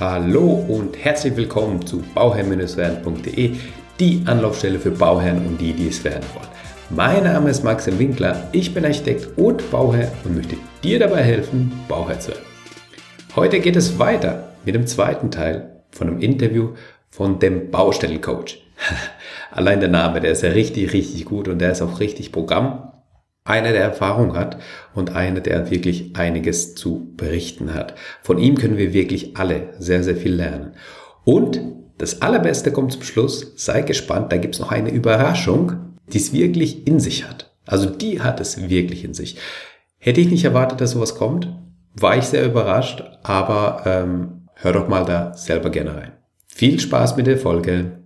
Hallo und herzlich willkommen zu bauherr-werden.de, die Anlaufstelle für Bauherren und die, die es werden wollen. Mein Name ist Maxim Winkler, ich bin Architekt und Bauherr und möchte dir dabei helfen, Bauherr zu werden. Heute geht es weiter mit dem zweiten Teil von einem Interview von dem Baustellencoach. Allein der Name, der ist ja richtig, richtig gut und der ist auch richtig Programm einer, der Erfahrung hat und einer, der wirklich einiges zu berichten hat. Von ihm können wir wirklich alle sehr, sehr viel lernen. Und das Allerbeste kommt zum Schluss. Sei gespannt, da gibt es noch eine Überraschung, die es wirklich in sich hat. Also die hat es wirklich in sich. Hätte ich nicht erwartet, dass sowas kommt, war ich sehr überrascht, aber ähm, hör doch mal da selber gerne rein. Viel Spaß mit der Folge.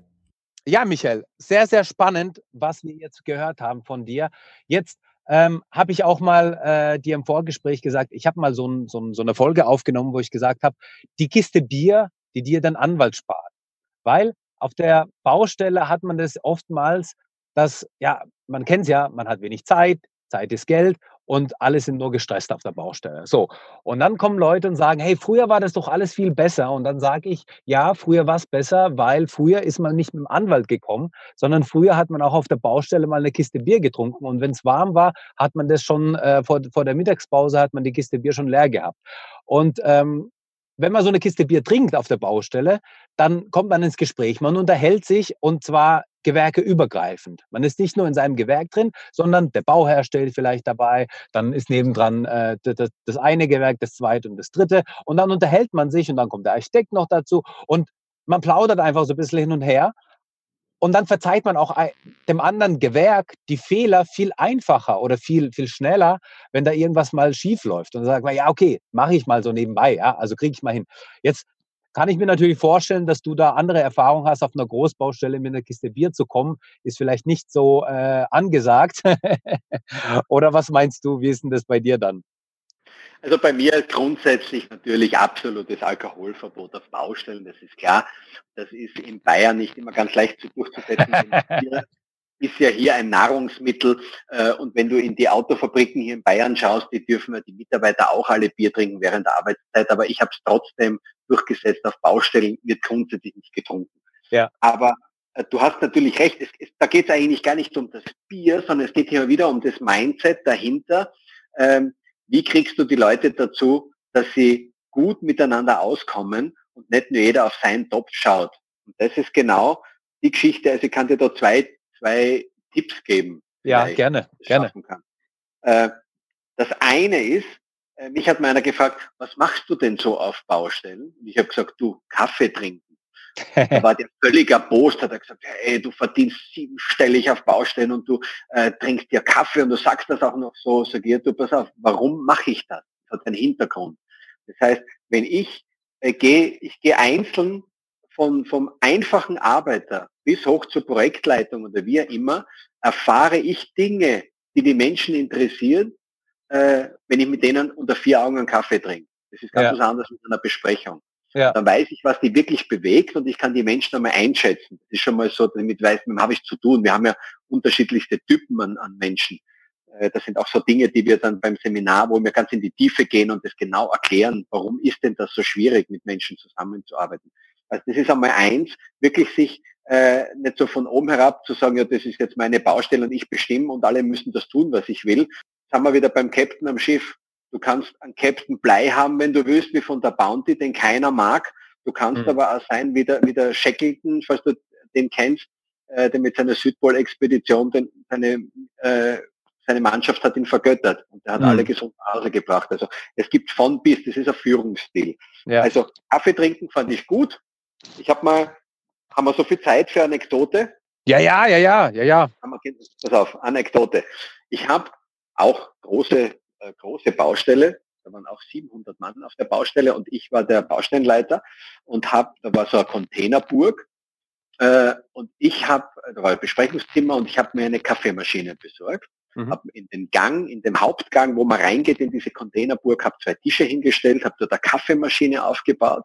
Ja, Michael, sehr, sehr spannend, was wir jetzt gehört haben von dir. Jetzt ähm, habe ich auch mal äh, dir im Vorgespräch gesagt, ich habe mal so, ein, so, ein, so eine Folge aufgenommen, wo ich gesagt habe, die Kiste Bier, die dir dann Anwalt spart. Weil auf der Baustelle hat man das oftmals, dass, ja, man kennt es ja, man hat wenig Zeit, Zeit ist Geld und alle sind nur gestresst auf der Baustelle. So. Und dann kommen Leute und sagen, hey, früher war das doch alles viel besser. Und dann sage ich, ja, früher war es besser, weil früher ist man nicht mit dem Anwalt gekommen, sondern früher hat man auch auf der Baustelle mal eine Kiste Bier getrunken. Und wenn es warm war, hat man das schon äh, vor, vor der Mittagspause, hat man die Kiste Bier schon leer gehabt. Und ähm, wenn man so eine Kiste Bier trinkt auf der Baustelle, dann kommt man ins Gespräch. Man unterhält sich und zwar gewerkeübergreifend. Man ist nicht nur in seinem Gewerk drin, sondern der Bauherr stellt vielleicht dabei, dann ist nebendran äh, das, das eine Gewerk, das zweite und das dritte und dann unterhält man sich und dann kommt der Architekt noch dazu und man plaudert einfach so ein bisschen hin und her und dann verzeiht man auch dem anderen Gewerk die Fehler viel einfacher oder viel, viel schneller, wenn da irgendwas mal schief läuft. Und dann sagt man, ja, okay, mache ich mal so nebenbei, ja, also kriege ich mal hin. Jetzt kann ich mir natürlich vorstellen, dass du da andere Erfahrungen hast, auf einer Großbaustelle mit einer Kiste Bier zu kommen, ist vielleicht nicht so äh, angesagt. Oder was meinst du, wie ist denn das bei dir dann? Also bei mir grundsätzlich natürlich absolutes Alkoholverbot auf Baustellen, das ist klar. Das ist in Bayern nicht immer ganz leicht zu durchzusetzen. ist ja hier ein Nahrungsmittel äh, und wenn du in die Autofabriken hier in Bayern schaust, die dürfen ja die Mitarbeiter auch alle Bier trinken während der Arbeitszeit, aber ich habe es trotzdem durchgesetzt. Auf Baustellen wird grundsätzlich nicht getrunken. Ja. Aber äh, du hast natürlich recht, es, es, da geht es eigentlich gar nicht um das Bier, sondern es geht hier wieder um das Mindset dahinter. Ähm, wie kriegst du die Leute dazu, dass sie gut miteinander auskommen und nicht nur jeder auf seinen Topf schaut? Und das ist genau die Geschichte. Also ich kann dir da zwei, zwei Tipps geben. Ja, gerne, gerne. Äh, das eine ist, äh, mich hat meiner gefragt, was machst du denn so auf Baustellen? Und ich habe gesagt, du, Kaffee trinken. da war der völlig erbost, hat er gesagt, hey, du verdienst siebenstellig auf Baustellen und du äh, trinkst dir Kaffee und du sagst das auch noch so, sag ich, du pass auf, warum mache ich das? Das hat einen Hintergrund. Das heißt, wenn ich äh, gehe, ich gehe einzeln von, vom einfachen Arbeiter bis hoch zur Projektleitung oder wie immer, erfahre ich Dinge, die die Menschen interessieren, äh, wenn ich mit denen unter vier Augen einen Kaffee trinke. Das ist ganz ja. was anderes mit einer Besprechung. Ja. Dann weiß ich, was die wirklich bewegt und ich kann die Menschen einmal einschätzen. Das ist schon mal so, damit weiß, mit wem habe ich zu tun. Wir haben ja unterschiedlichste Typen an, an Menschen. Äh, das sind auch so Dinge, die wir dann beim Seminar, wo wir ganz in die Tiefe gehen und das genau erklären, warum ist denn das so schwierig, mit Menschen zusammenzuarbeiten. Also das ist einmal eins, wirklich sich äh, nicht so von oben herab zu sagen, ja, das ist jetzt meine Baustelle und ich bestimme und alle müssen das tun, was ich will. Haben wir wieder beim Captain am Schiff. Du kannst einen Captain Blei haben, wenn du willst, wie von der Bounty, den keiner mag. Du kannst mhm. aber auch sein wie der, wie der Shackleton, falls du den kennst, äh, der mit seiner Südpol-Expedition seine, äh, seine Mannschaft hat ihn vergöttert und der hat mhm. alle gesund nach Hause gebracht. Also es gibt von bis, das ist ein Führungsstil. Ja. Also Kaffee trinken fand ich gut. Ich habe mal, haben wir so viel Zeit für Anekdote? Ja, ja, ja, ja, ja, ja. Pass auf, Anekdote. Ich habe auch große äh, große Baustelle. Da waren auch 700 Mann auf der Baustelle und ich war der Baustellenleiter und habe, da war so eine Containerburg äh, und ich habe, da war ein Besprechungszimmer und ich habe mir eine Kaffeemaschine besorgt. Mhm. Habe in den Gang, in dem Hauptgang, wo man reingeht in diese Containerburg, habe zwei Tische hingestellt, habe dort eine Kaffeemaschine aufgebaut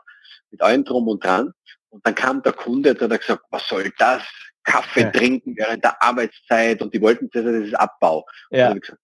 mit allem drum und dran. Und dann kam der Kunde, der hat gesagt, was soll das? Kaffee ja. trinken während der Arbeitszeit und die wollten das, das ist Abbau. Ja. Und gesagt,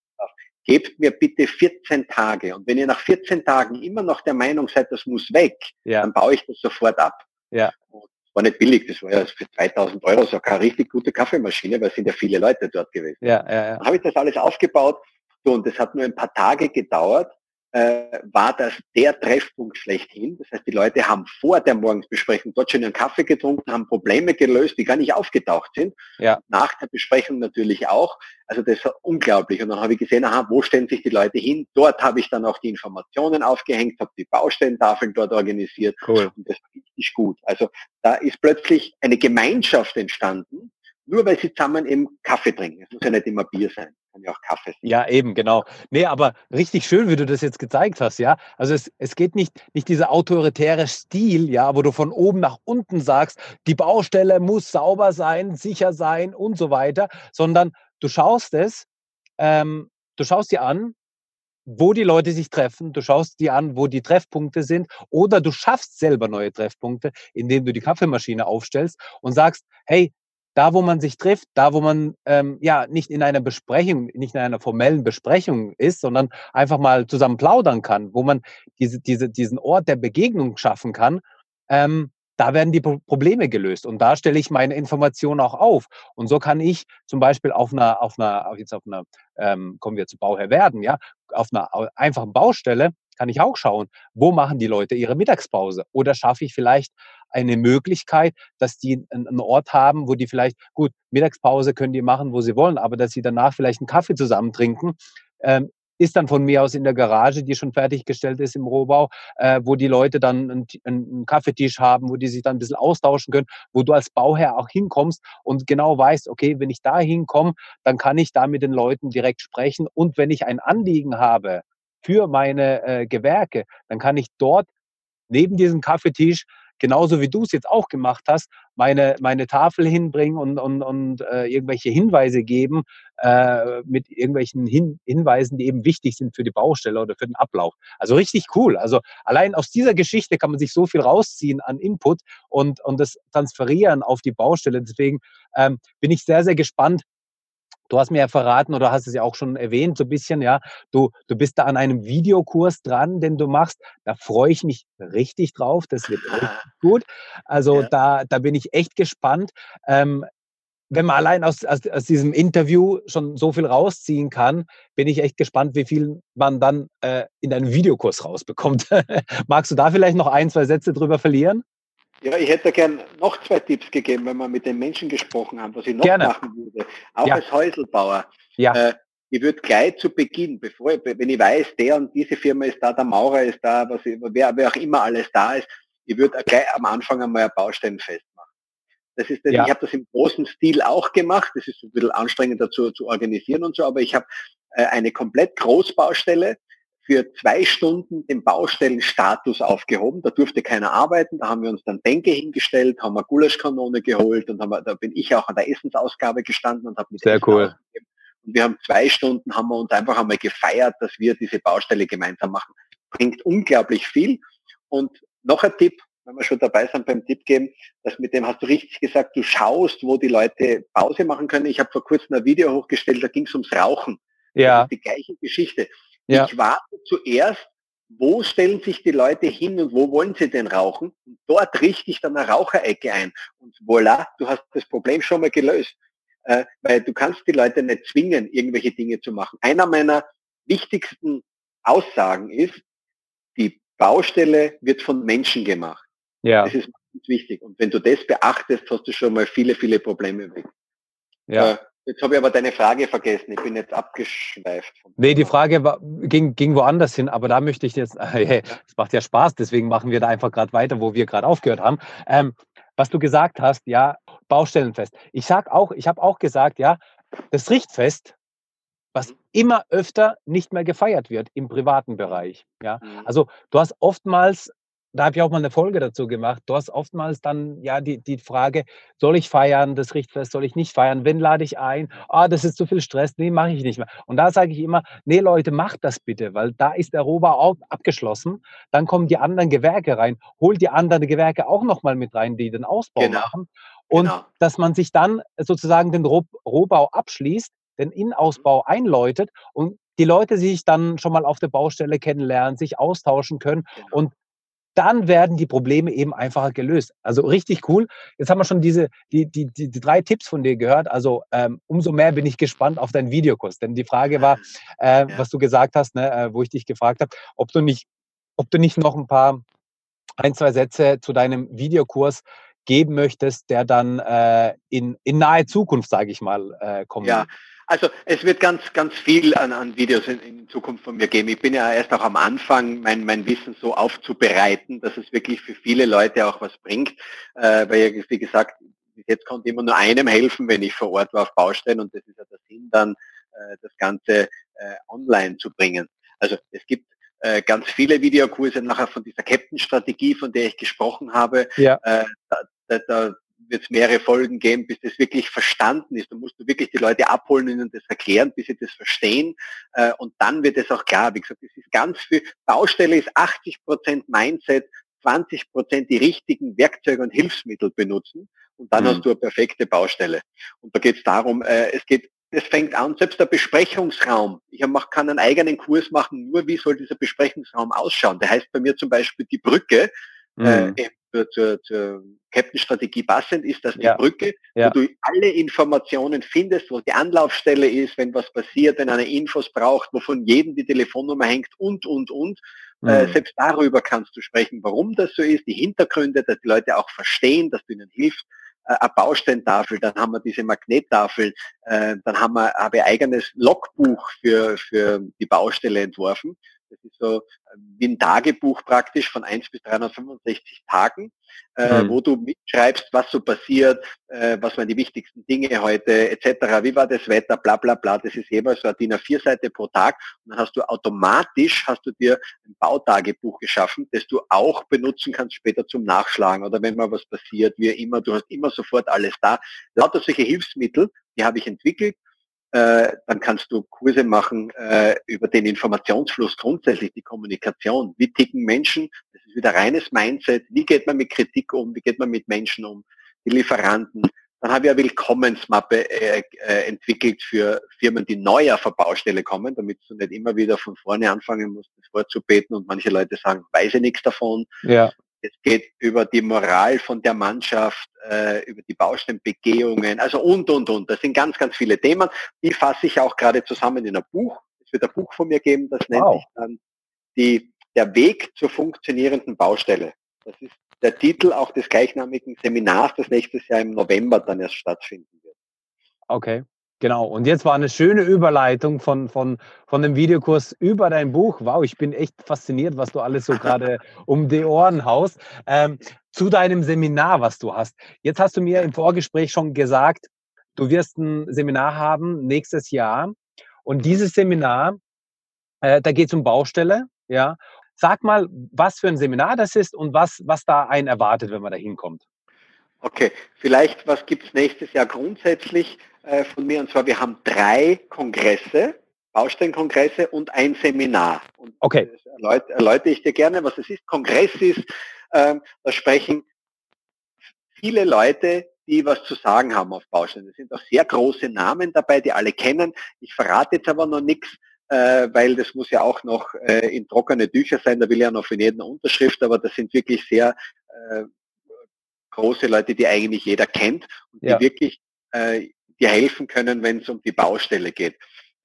gebt mir bitte 14 Tage. Und wenn ihr nach 14 Tagen immer noch der Meinung seid, das muss weg, ja. dann baue ich das sofort ab. Ja. Und war nicht billig, das war ja für 2000 Euro so eine richtig gute Kaffeemaschine, weil es sind ja viele Leute dort gewesen. Ja, ja, ja. Dann habe ich das alles aufgebaut so, und das hat nur ein paar Tage gedauert äh, war das der Treffpunkt schlechthin. Das heißt, die Leute haben vor der Morgensbesprechung dort schon ihren Kaffee getrunken, haben Probleme gelöst, die gar nicht aufgetaucht sind. Ja. Nach der Besprechung natürlich auch. Also das war unglaublich. Und dann habe ich gesehen, aha, wo stellen sich die Leute hin? Dort habe ich dann auch die Informationen aufgehängt, habe die Baustellentafeln dort organisiert. Cool. Und das war richtig gut. Also da ist plötzlich eine Gemeinschaft entstanden, nur weil sie zusammen eben Kaffee trinken. Es muss ja nicht immer Bier sein kann ja auch Kaffee sein. Ja, eben, genau. Nee, aber richtig schön, wie du das jetzt gezeigt hast, ja. Also es, es geht nicht, nicht dieser autoritäre Stil, ja, wo du von oben nach unten sagst, die Baustelle muss sauber sein, sicher sein und so weiter, sondern du schaust es, ähm, du schaust dir an, wo die Leute sich treffen, du schaust dir an, wo die Treffpunkte sind oder du schaffst selber neue Treffpunkte, indem du die Kaffeemaschine aufstellst und sagst, hey, da, wo man sich trifft, da, wo man ähm, ja nicht in einer Besprechung, nicht in einer formellen Besprechung ist, sondern einfach mal zusammen plaudern kann, wo man diese, diese, diesen Ort der Begegnung schaffen kann, ähm, da werden die Probleme gelöst. Und da stelle ich meine Informationen auch auf. Und so kann ich zum Beispiel auf einer, auf einer, jetzt auf einer, ähm, kommen wir zu Bauherr werden, ja, auf einer einfachen Baustelle kann ich auch schauen, wo machen die Leute ihre Mittagspause? Oder schaffe ich vielleicht eine Möglichkeit, dass die einen Ort haben, wo die vielleicht, gut, Mittagspause können die machen, wo sie wollen, aber dass sie danach vielleicht einen Kaffee zusammen trinken, ähm, ist dann von mir aus in der Garage, die schon fertiggestellt ist im Rohbau, äh, wo die Leute dann einen, einen, Kaffeetisch haben, wo die sich dann ein bisschen austauschen können, wo du als Bauherr auch hinkommst und genau weißt, okay, wenn ich da hinkomme, dann kann ich da mit den Leuten direkt sprechen und wenn ich ein Anliegen habe für meine äh, Gewerke, dann kann ich dort neben diesem Kaffeetisch genauso wie du es jetzt auch gemacht hast, meine, meine Tafel hinbringen und, und, und äh, irgendwelche Hinweise geben äh, mit irgendwelchen Hin Hinweisen, die eben wichtig sind für die Baustelle oder für den Ablauf. Also richtig cool. Also allein aus dieser Geschichte kann man sich so viel rausziehen an Input und, und das transferieren auf die Baustelle. Deswegen ähm, bin ich sehr, sehr gespannt, Du hast mir ja verraten oder hast es ja auch schon erwähnt, so ein bisschen, ja, du, du bist da an einem Videokurs dran, den du machst. Da freue ich mich richtig drauf. Das wird richtig gut. Also ja. da, da bin ich echt gespannt. Ähm, wenn man allein aus, aus, aus, diesem Interview schon so viel rausziehen kann, bin ich echt gespannt, wie viel man dann äh, in einem Videokurs rausbekommt. Magst du da vielleicht noch ein, zwei Sätze drüber verlieren? Ja, ich hätte gern noch zwei Tipps gegeben, wenn wir mit den Menschen gesprochen haben, was ich noch Gerne. machen würde. Auch ja. als Häuselbauer. Ja. Äh, ich würde gleich zu Beginn, bevor ich, wenn ich weiß, der und diese Firma ist da, der Maurer ist da, was ich, wer, wer auch immer alles da ist, ich würde gleich am Anfang einmal ein Baustellenfest machen. Das ist, ja. ich habe das im großen Stil auch gemacht. Das ist ein bisschen anstrengender zu, zu organisieren und so, aber ich habe äh, eine komplett Großbaustelle für zwei Stunden den Baustellenstatus aufgehoben. Da durfte keiner arbeiten. Da haben wir uns dann Bänke hingestellt, haben eine Gulaschkanone geholt und haben, da bin ich auch an der Essensausgabe gestanden und habe mit Sehr cool. Und wir haben zwei Stunden, haben wir uns einfach einmal gefeiert, dass wir diese Baustelle gemeinsam machen. Bringt unglaublich viel. Und noch ein Tipp, wenn wir schon dabei sind beim Tipp geben, dass mit dem hast du richtig gesagt, du schaust, wo die Leute Pause machen können. Ich habe vor kurzem ein Video hochgestellt, da ging es ums Rauchen. Ja. die gleiche Geschichte. Ja. Ich warte zuerst, wo stellen sich die Leute hin und wo wollen sie denn rauchen? Und dort richte ich dann eine Raucherecke ein. Und voilà, du hast das Problem schon mal gelöst. Äh, weil du kannst die Leute nicht zwingen, irgendwelche Dinge zu machen. Einer meiner wichtigsten Aussagen ist, die Baustelle wird von Menschen gemacht. Ja. Das ist wichtig. Und wenn du das beachtest, hast du schon mal viele, viele Probleme weg. Ja. Äh, Jetzt habe ich aber deine Frage vergessen. Ich bin jetzt abgeschweift. Nee, die Frage war, ging, ging woanders hin, aber da möchte ich jetzt, hey, das macht ja Spaß, deswegen machen wir da einfach gerade weiter, wo wir gerade aufgehört haben. Ähm, was du gesagt hast, ja, Baustellenfest. Ich sag auch, ich habe auch gesagt, ja, das Richtfest, was mhm. immer öfter nicht mehr gefeiert wird im privaten Bereich. Ja, mhm. also du hast oftmals da habe ich auch mal eine Folge dazu gemacht. Du hast oftmals dann ja die, die Frage, soll ich feiern, das Richtfest, soll ich nicht feiern? Wenn lade ich ein? Ah, das ist zu viel Stress, nee, mache ich nicht mehr. Und da sage ich immer, nee Leute, macht das bitte, weil da ist der Rohbau auch abgeschlossen. Dann kommen die anderen Gewerke rein, holt die anderen Gewerke auch nochmal mit rein, die den Ausbau genau. machen. Und genau. dass man sich dann sozusagen den Roh Rohbau abschließt, den Innenausbau einläutet und die Leute sich dann schon mal auf der Baustelle kennenlernen, sich austauschen können genau. und dann werden die Probleme eben einfacher gelöst. Also richtig cool. Jetzt haben wir schon diese, die, die, die, die drei Tipps von dir gehört. Also ähm, umso mehr bin ich gespannt auf deinen Videokurs. Denn die Frage war, äh, was du gesagt hast, ne, äh, wo ich dich gefragt habe, ob du nicht, ob du nicht noch ein paar, ein, zwei Sätze zu deinem Videokurs geben möchtest, der dann äh, in, in nahe Zukunft, sage ich mal, äh, kommen ja. Also es wird ganz, ganz viel an, an Videos in, in, Zukunft von mir geben. Ich bin ja erst auch am Anfang, mein, mein Wissen so aufzubereiten, dass es wirklich für viele Leute auch was bringt. Äh, weil, wie gesagt, jetzt konnte immer nur einem helfen, wenn ich vor Ort war auf Baustellen und das ist ja der Sinn dann, äh, das Ganze äh, online zu bringen. Also es gibt äh, ganz viele Videokurse nachher von dieser Captain-Strategie, von der ich gesprochen habe. Ja. Äh, da, da, da wird es mehrere Folgen geben, bis das wirklich verstanden ist. Da musst du wirklich die Leute abholen, ihnen das erklären, bis sie das verstehen. Äh, und dann wird es auch klar. Wie gesagt, es ist ganz viel. Baustelle ist 80 Prozent Mindset, 20 Prozent die richtigen Werkzeuge und Hilfsmittel benutzen. Und dann mhm. hast du eine perfekte Baustelle. Und da geht es darum, äh, es geht das fängt an, selbst der Besprechungsraum. Ich kann einen eigenen Kurs machen, nur wie soll dieser Besprechungsraum ausschauen. Der heißt bei mir zum Beispiel die Brücke. Äh, mhm. Äh, zur, zur, zur Captain-Strategie passend ist das die ja. Brücke, ja. wo du alle Informationen findest, wo die Anlaufstelle ist, wenn was passiert, wenn einer Infos braucht, wovon jedem die Telefonnummer hängt und, und, und. Äh, mhm. Äh, selbst darüber kannst du sprechen, warum das so ist, die Hintergründe, dass die Leute auch verstehen, dass du ihnen hilfst. Äh, eine Bausteintafel, dann haben wir diese Magnettafel, äh, dann haben wir, habe ich eigenes Logbuch für, für die Baustelle entworfen das ist so wie ein Tagebuch praktisch von 1 bis 365 Tagen, äh, mhm. wo du mitschreibst, was so passiert, äh, was waren die wichtigsten Dinge heute, etc. Wie war das Wetter, bla bla bla. Das ist jeweils so eine DIN A4-Seite pro Tag. Und dann hast du automatisch, hast du dir ein Bautagebuch geschaffen, das du auch benutzen kannst später zum Nachschlagen oder wenn mal was passiert, wie immer, du hast immer sofort alles da. Lauter solche Hilfsmittel, die habe ich entwickelt äh, dann kannst du Kurse machen äh, über den Informationsfluss grundsätzlich, die Kommunikation. Wie ticken Menschen? Das ist wieder reines Mindset. Wie geht man mit Kritik um? Wie geht man mit Menschen um? Die Lieferanten. Dann habe ich eine Willkommensmappe äh, äh, entwickelt für Firmen, die neu auf eine Baustelle kommen, damit du nicht immer wieder von vorne anfangen musst, das Wort zu beten und manche Leute sagen, weiß ich nichts davon. Ja. Es geht über die Moral von der Mannschaft, äh, über die Baustellenbegehungen, also und, und, und. Das sind ganz, ganz viele Themen. Die fasse ich auch gerade zusammen in ein Buch. Es wird ein Buch von mir geben, das nennt wow. sich dann die, der Weg zur funktionierenden Baustelle. Das ist der Titel auch des gleichnamigen Seminars, das nächstes Jahr im November dann erst stattfinden wird. Okay. Genau, und jetzt war eine schöne Überleitung von, von, von dem Videokurs über dein Buch. Wow, ich bin echt fasziniert, was du alles so gerade um die Ohren haust. Ähm, zu deinem Seminar, was du hast. Jetzt hast du mir im Vorgespräch schon gesagt, du wirst ein Seminar haben nächstes Jahr. Und dieses Seminar, äh, da geht es um Baustelle. Ja. Sag mal, was für ein Seminar das ist und was, was da einen erwartet, wenn man da hinkommt. Okay, vielleicht, was gibt es nächstes Jahr grundsätzlich? Äh, von mir. Und zwar, wir haben drei Kongresse, Baustellenkongresse und ein Seminar. Und okay. Das erläutere ich dir gerne, was es ist. Kongress ist, ähm, da sprechen viele Leute, die was zu sagen haben auf Baustellen. Es sind auch sehr große Namen dabei, die alle kennen. Ich verrate jetzt aber noch nichts, äh, weil das muss ja auch noch äh, in trockene Tücher sein. Da will ja noch für jeden eine Unterschrift, aber das sind wirklich sehr äh, große Leute, die eigentlich jeder kennt und ja. die wirklich äh, dir helfen können, wenn es um die Baustelle geht.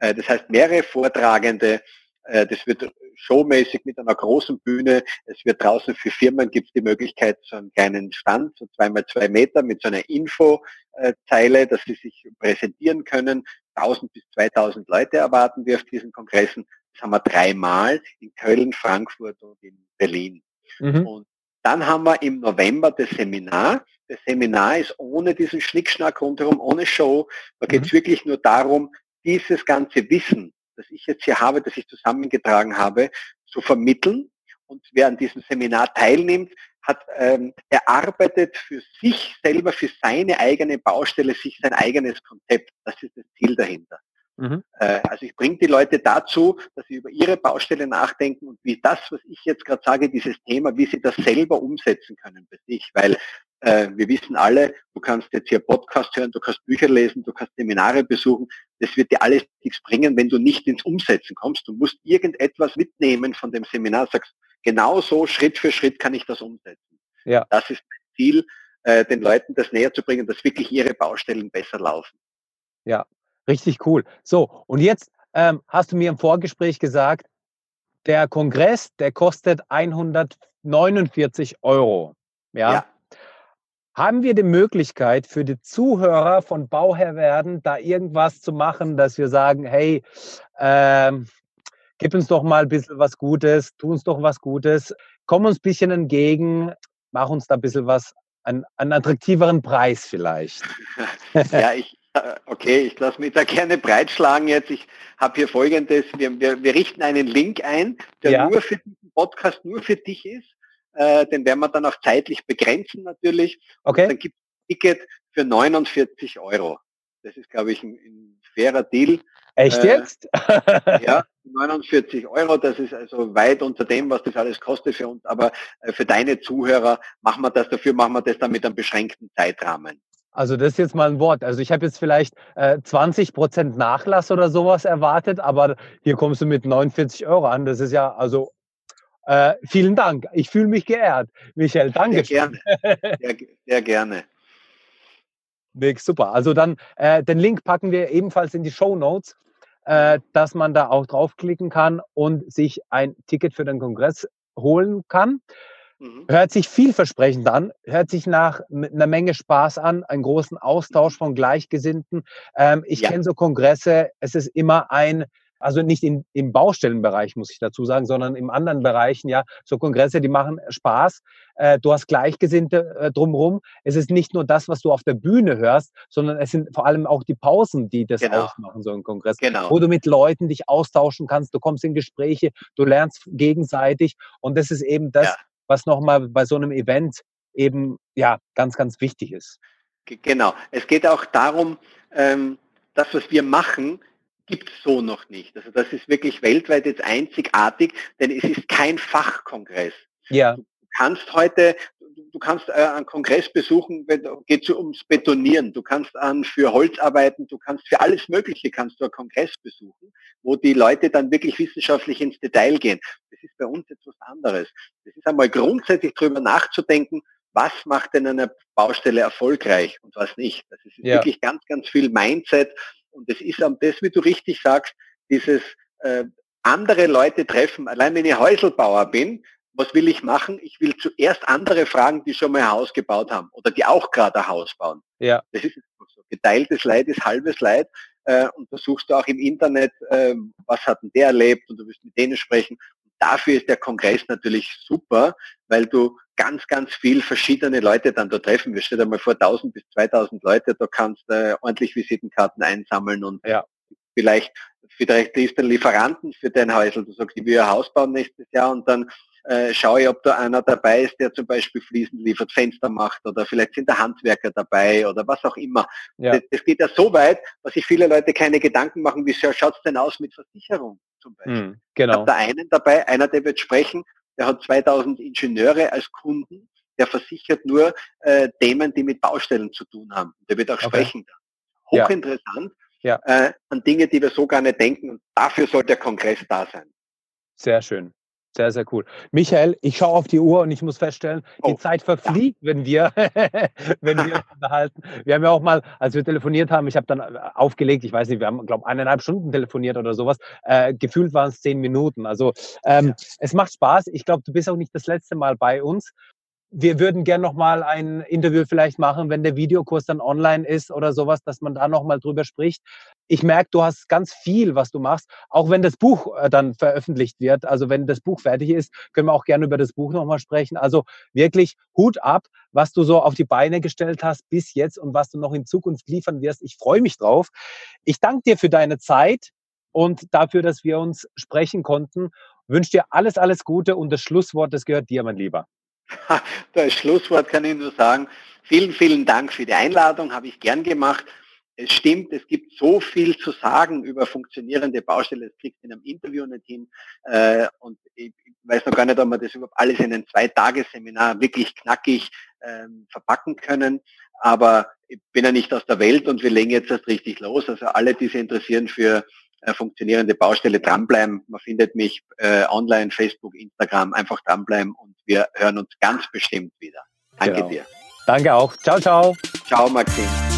Äh, das heißt, mehrere Vortragende, äh, das wird showmäßig mit einer großen Bühne. Es wird draußen für Firmen gibt es die Möglichkeit, so einen kleinen Stand, so zweimal zwei Meter mit so einer Infozeile, dass sie sich präsentieren können. 1000 bis 2000 Leute erwarten wir auf diesen Kongressen. Das haben wir dreimal in Köln, Frankfurt und in Berlin. Mhm. Und dann haben wir im November das Seminar. Das Seminar ist ohne diesen Schnickschnack rundherum, ohne Show. Da geht es mhm. wirklich nur darum, dieses ganze Wissen, das ich jetzt hier habe, das ich zusammengetragen habe, zu vermitteln. Und wer an diesem Seminar teilnimmt, hat ähm, erarbeitet für sich selber, für seine eigene Baustelle, sich sein eigenes Konzept. Das ist das Ziel dahinter. Mhm. Äh, also ich bringe die Leute dazu, dass sie über ihre Baustelle nachdenken und wie das, was ich jetzt gerade sage, dieses Thema, wie sie das selber umsetzen können bei sich. Weil äh, wir wissen alle, du kannst jetzt hier Podcast hören, du kannst Bücher lesen, du kannst Seminare besuchen. Das wird dir alles nichts bringen, wenn du nicht ins Umsetzen kommst. Du musst irgendetwas mitnehmen von dem Seminar, sagst, genau so Schritt für Schritt kann ich das umsetzen. Ja. Das ist mein Ziel, äh, den Leuten das näher zu bringen, dass wirklich ihre Baustellen besser laufen. Ja, richtig cool. So, und jetzt ähm, hast du mir im Vorgespräch gesagt, der Kongress, der kostet 149 Euro. ja. ja. Haben wir die Möglichkeit für die Zuhörer von Bauherr werden, da irgendwas zu machen, dass wir sagen, hey, ähm, gib uns doch mal ein bisschen was Gutes, tu uns doch was Gutes, komm uns ein bisschen entgegen, mach uns da ein bisschen was, einen, einen attraktiveren Preis vielleicht. ja, ich, okay, ich lasse mich da gerne breitschlagen jetzt. Ich habe hier folgendes, wir, wir, wir richten einen Link ein, der ja. nur für diesen Podcast, nur für dich ist. Äh, den werden wir dann auch zeitlich begrenzen natürlich. Okay. Und dann gibt es ein Ticket für 49 Euro. Das ist, glaube ich, ein, ein fairer Deal. Echt äh, jetzt? ja, 49 Euro, das ist also weit unter dem, was das alles kostet für uns. Aber äh, für deine Zuhörer machen wir das, dafür machen wir das dann mit einem beschränkten Zeitrahmen. Also das ist jetzt mal ein Wort. Also ich habe jetzt vielleicht äh, 20 Prozent Nachlass oder sowas erwartet, aber hier kommst du mit 49 Euro an. Das ist ja also äh, vielen Dank. Ich fühle mich geehrt. Michael, danke. Sehr gerne. Sehr, sehr gerne. Weg, super. Also dann äh, den Link packen wir ebenfalls in die Show Notes, äh, dass man da auch draufklicken kann und sich ein Ticket für den Kongress holen kann. Mhm. Hört sich vielversprechend an, hört sich nach einer Menge Spaß an, einen großen Austausch von Gleichgesinnten. Ähm, ich ja. kenne so Kongresse, es ist immer ein also nicht in, im Baustellenbereich, muss ich dazu sagen, sondern in anderen Bereichen, ja, so Kongresse, die machen Spaß. Äh, du hast Gleichgesinnte äh, drumherum. Es ist nicht nur das, was du auf der Bühne hörst, sondern es sind vor allem auch die Pausen, die das genau. ausmachen, so ein Kongress. Genau. Wo du mit Leuten dich austauschen kannst, du kommst in Gespräche, du lernst gegenseitig. Und das ist eben das, ja. Was nochmal bei so einem Event eben, ja, ganz, ganz wichtig ist. Genau. Es geht auch darum, ähm, das, was wir machen, gibt es so noch nicht. Also das ist wirklich weltweit jetzt einzigartig, denn es ist kein Fachkongress. Ja. Du kannst heute, du kannst äh, einen Kongress besuchen, geht es ums Betonieren, du kannst an für Holz arbeiten, du kannst für alles Mögliche kannst du einen Kongress besuchen, wo die Leute dann wirklich wissenschaftlich ins Detail gehen. Das ist bei uns etwas anderes. Das ist einmal grundsätzlich darüber nachzudenken, was macht denn eine Baustelle erfolgreich und was nicht. Das ist ja. wirklich ganz, ganz viel Mindset und es ist das, wie du richtig sagst, dieses äh, andere Leute treffen. Allein wenn ich Häuselbauer bin, was will ich machen? Ich will zuerst andere fragen, die schon mal ein Haus gebaut haben oder die auch gerade ein Haus bauen. Ja. Das ist so. Geteiltes Leid ist halbes Leid. Äh, und da suchst du auch im Internet, äh, was hat denn der erlebt und du wirst mit denen sprechen. Und dafür ist der Kongress natürlich super, weil du ganz, ganz viel verschiedene Leute dann da treffen wirst. Stell dir mal vor, 1000 bis 2000 Leute, da kannst du äh, ordentlich Visitenkarten einsammeln und ja. vielleicht, vielleicht liest du einen Lieferanten für dein Häusl. Du sagst, ich will ein Haus bauen nächstes Jahr und dann äh, schaue ich, ob da einer dabei ist, der zum Beispiel Fliesen liefert, Fenster macht oder vielleicht sind da Handwerker dabei oder was auch immer. Ja. Das, das, geht ja so weit, dass sich viele Leute keine Gedanken machen, wie schaut es denn aus mit Versicherung zum Beispiel. Mhm, genau. Ich habe da einen dabei, einer, der wird sprechen, der hat 2000 Ingenieure als Kunden, der versichert nur äh, Themen, die mit Baustellen zu tun haben. Der wird auch okay. sprechen. Hochinteressant ja. Äh, an Dinge, die wir so gar nicht denken. Und dafür soll der Kongress da sein. Sehr schön. Sehr, sehr cool. Michael, ich schaue auf die Uhr und ich muss feststellen, die oh, Zeit verfliegt, ja. wenn wir, wenn wir uns unterhalten. Wir haben ja auch mal, als wir telefoniert haben, ich habe dann äh, aufgelegt, ich weiß nicht, wir haben, glaube eineinhalb Stunden telefoniert oder sowas. Äh, gefühlt waren es zehn Minuten. Also ähm, ja. es macht Spaß. Ich glaube, du bist auch nicht das letzte Mal bei uns wir würden gern noch mal ein Interview vielleicht machen, wenn der Videokurs dann online ist oder sowas, dass man da noch mal drüber spricht. Ich merke, du hast ganz viel, was du machst, auch wenn das Buch äh, dann veröffentlicht wird. Also wenn das Buch fertig ist, können wir auch gerne über das Buch noch mal sprechen. Also wirklich Hut ab, was du so auf die Beine gestellt hast bis jetzt und was du noch in Zukunft liefern wirst. Ich freue mich drauf. Ich danke dir für deine Zeit und dafür, dass wir uns sprechen konnten. wünsche dir alles, alles Gute und das Schlusswort, das gehört dir, mein Lieber. Das Schlusswort kann ich nur sagen, vielen, vielen Dank für die Einladung, habe ich gern gemacht. es stimmt, es gibt so viel zu sagen über funktionierende Baustelle, das kriegst du in einem Interview nicht hin. Äh, und ich, weiß noch gar nicht, ob wir das überhaupt alles in ein Zwei-Tage-Seminar wirklich knackig ähm, verpacken können. Aber ich bin ja nicht aus der Welt und wir legen jetzt erst richtig los. Also alle, die sich interessieren für äh, funktionierende Baustelle, dranbleiben. Man findet mich äh, online, Facebook, Instagram, einfach dranbleiben und wir hören uns ganz bestimmt wieder. Danke genau. dir. Danke auch. Ciao, ciao. Ciao, Maxim.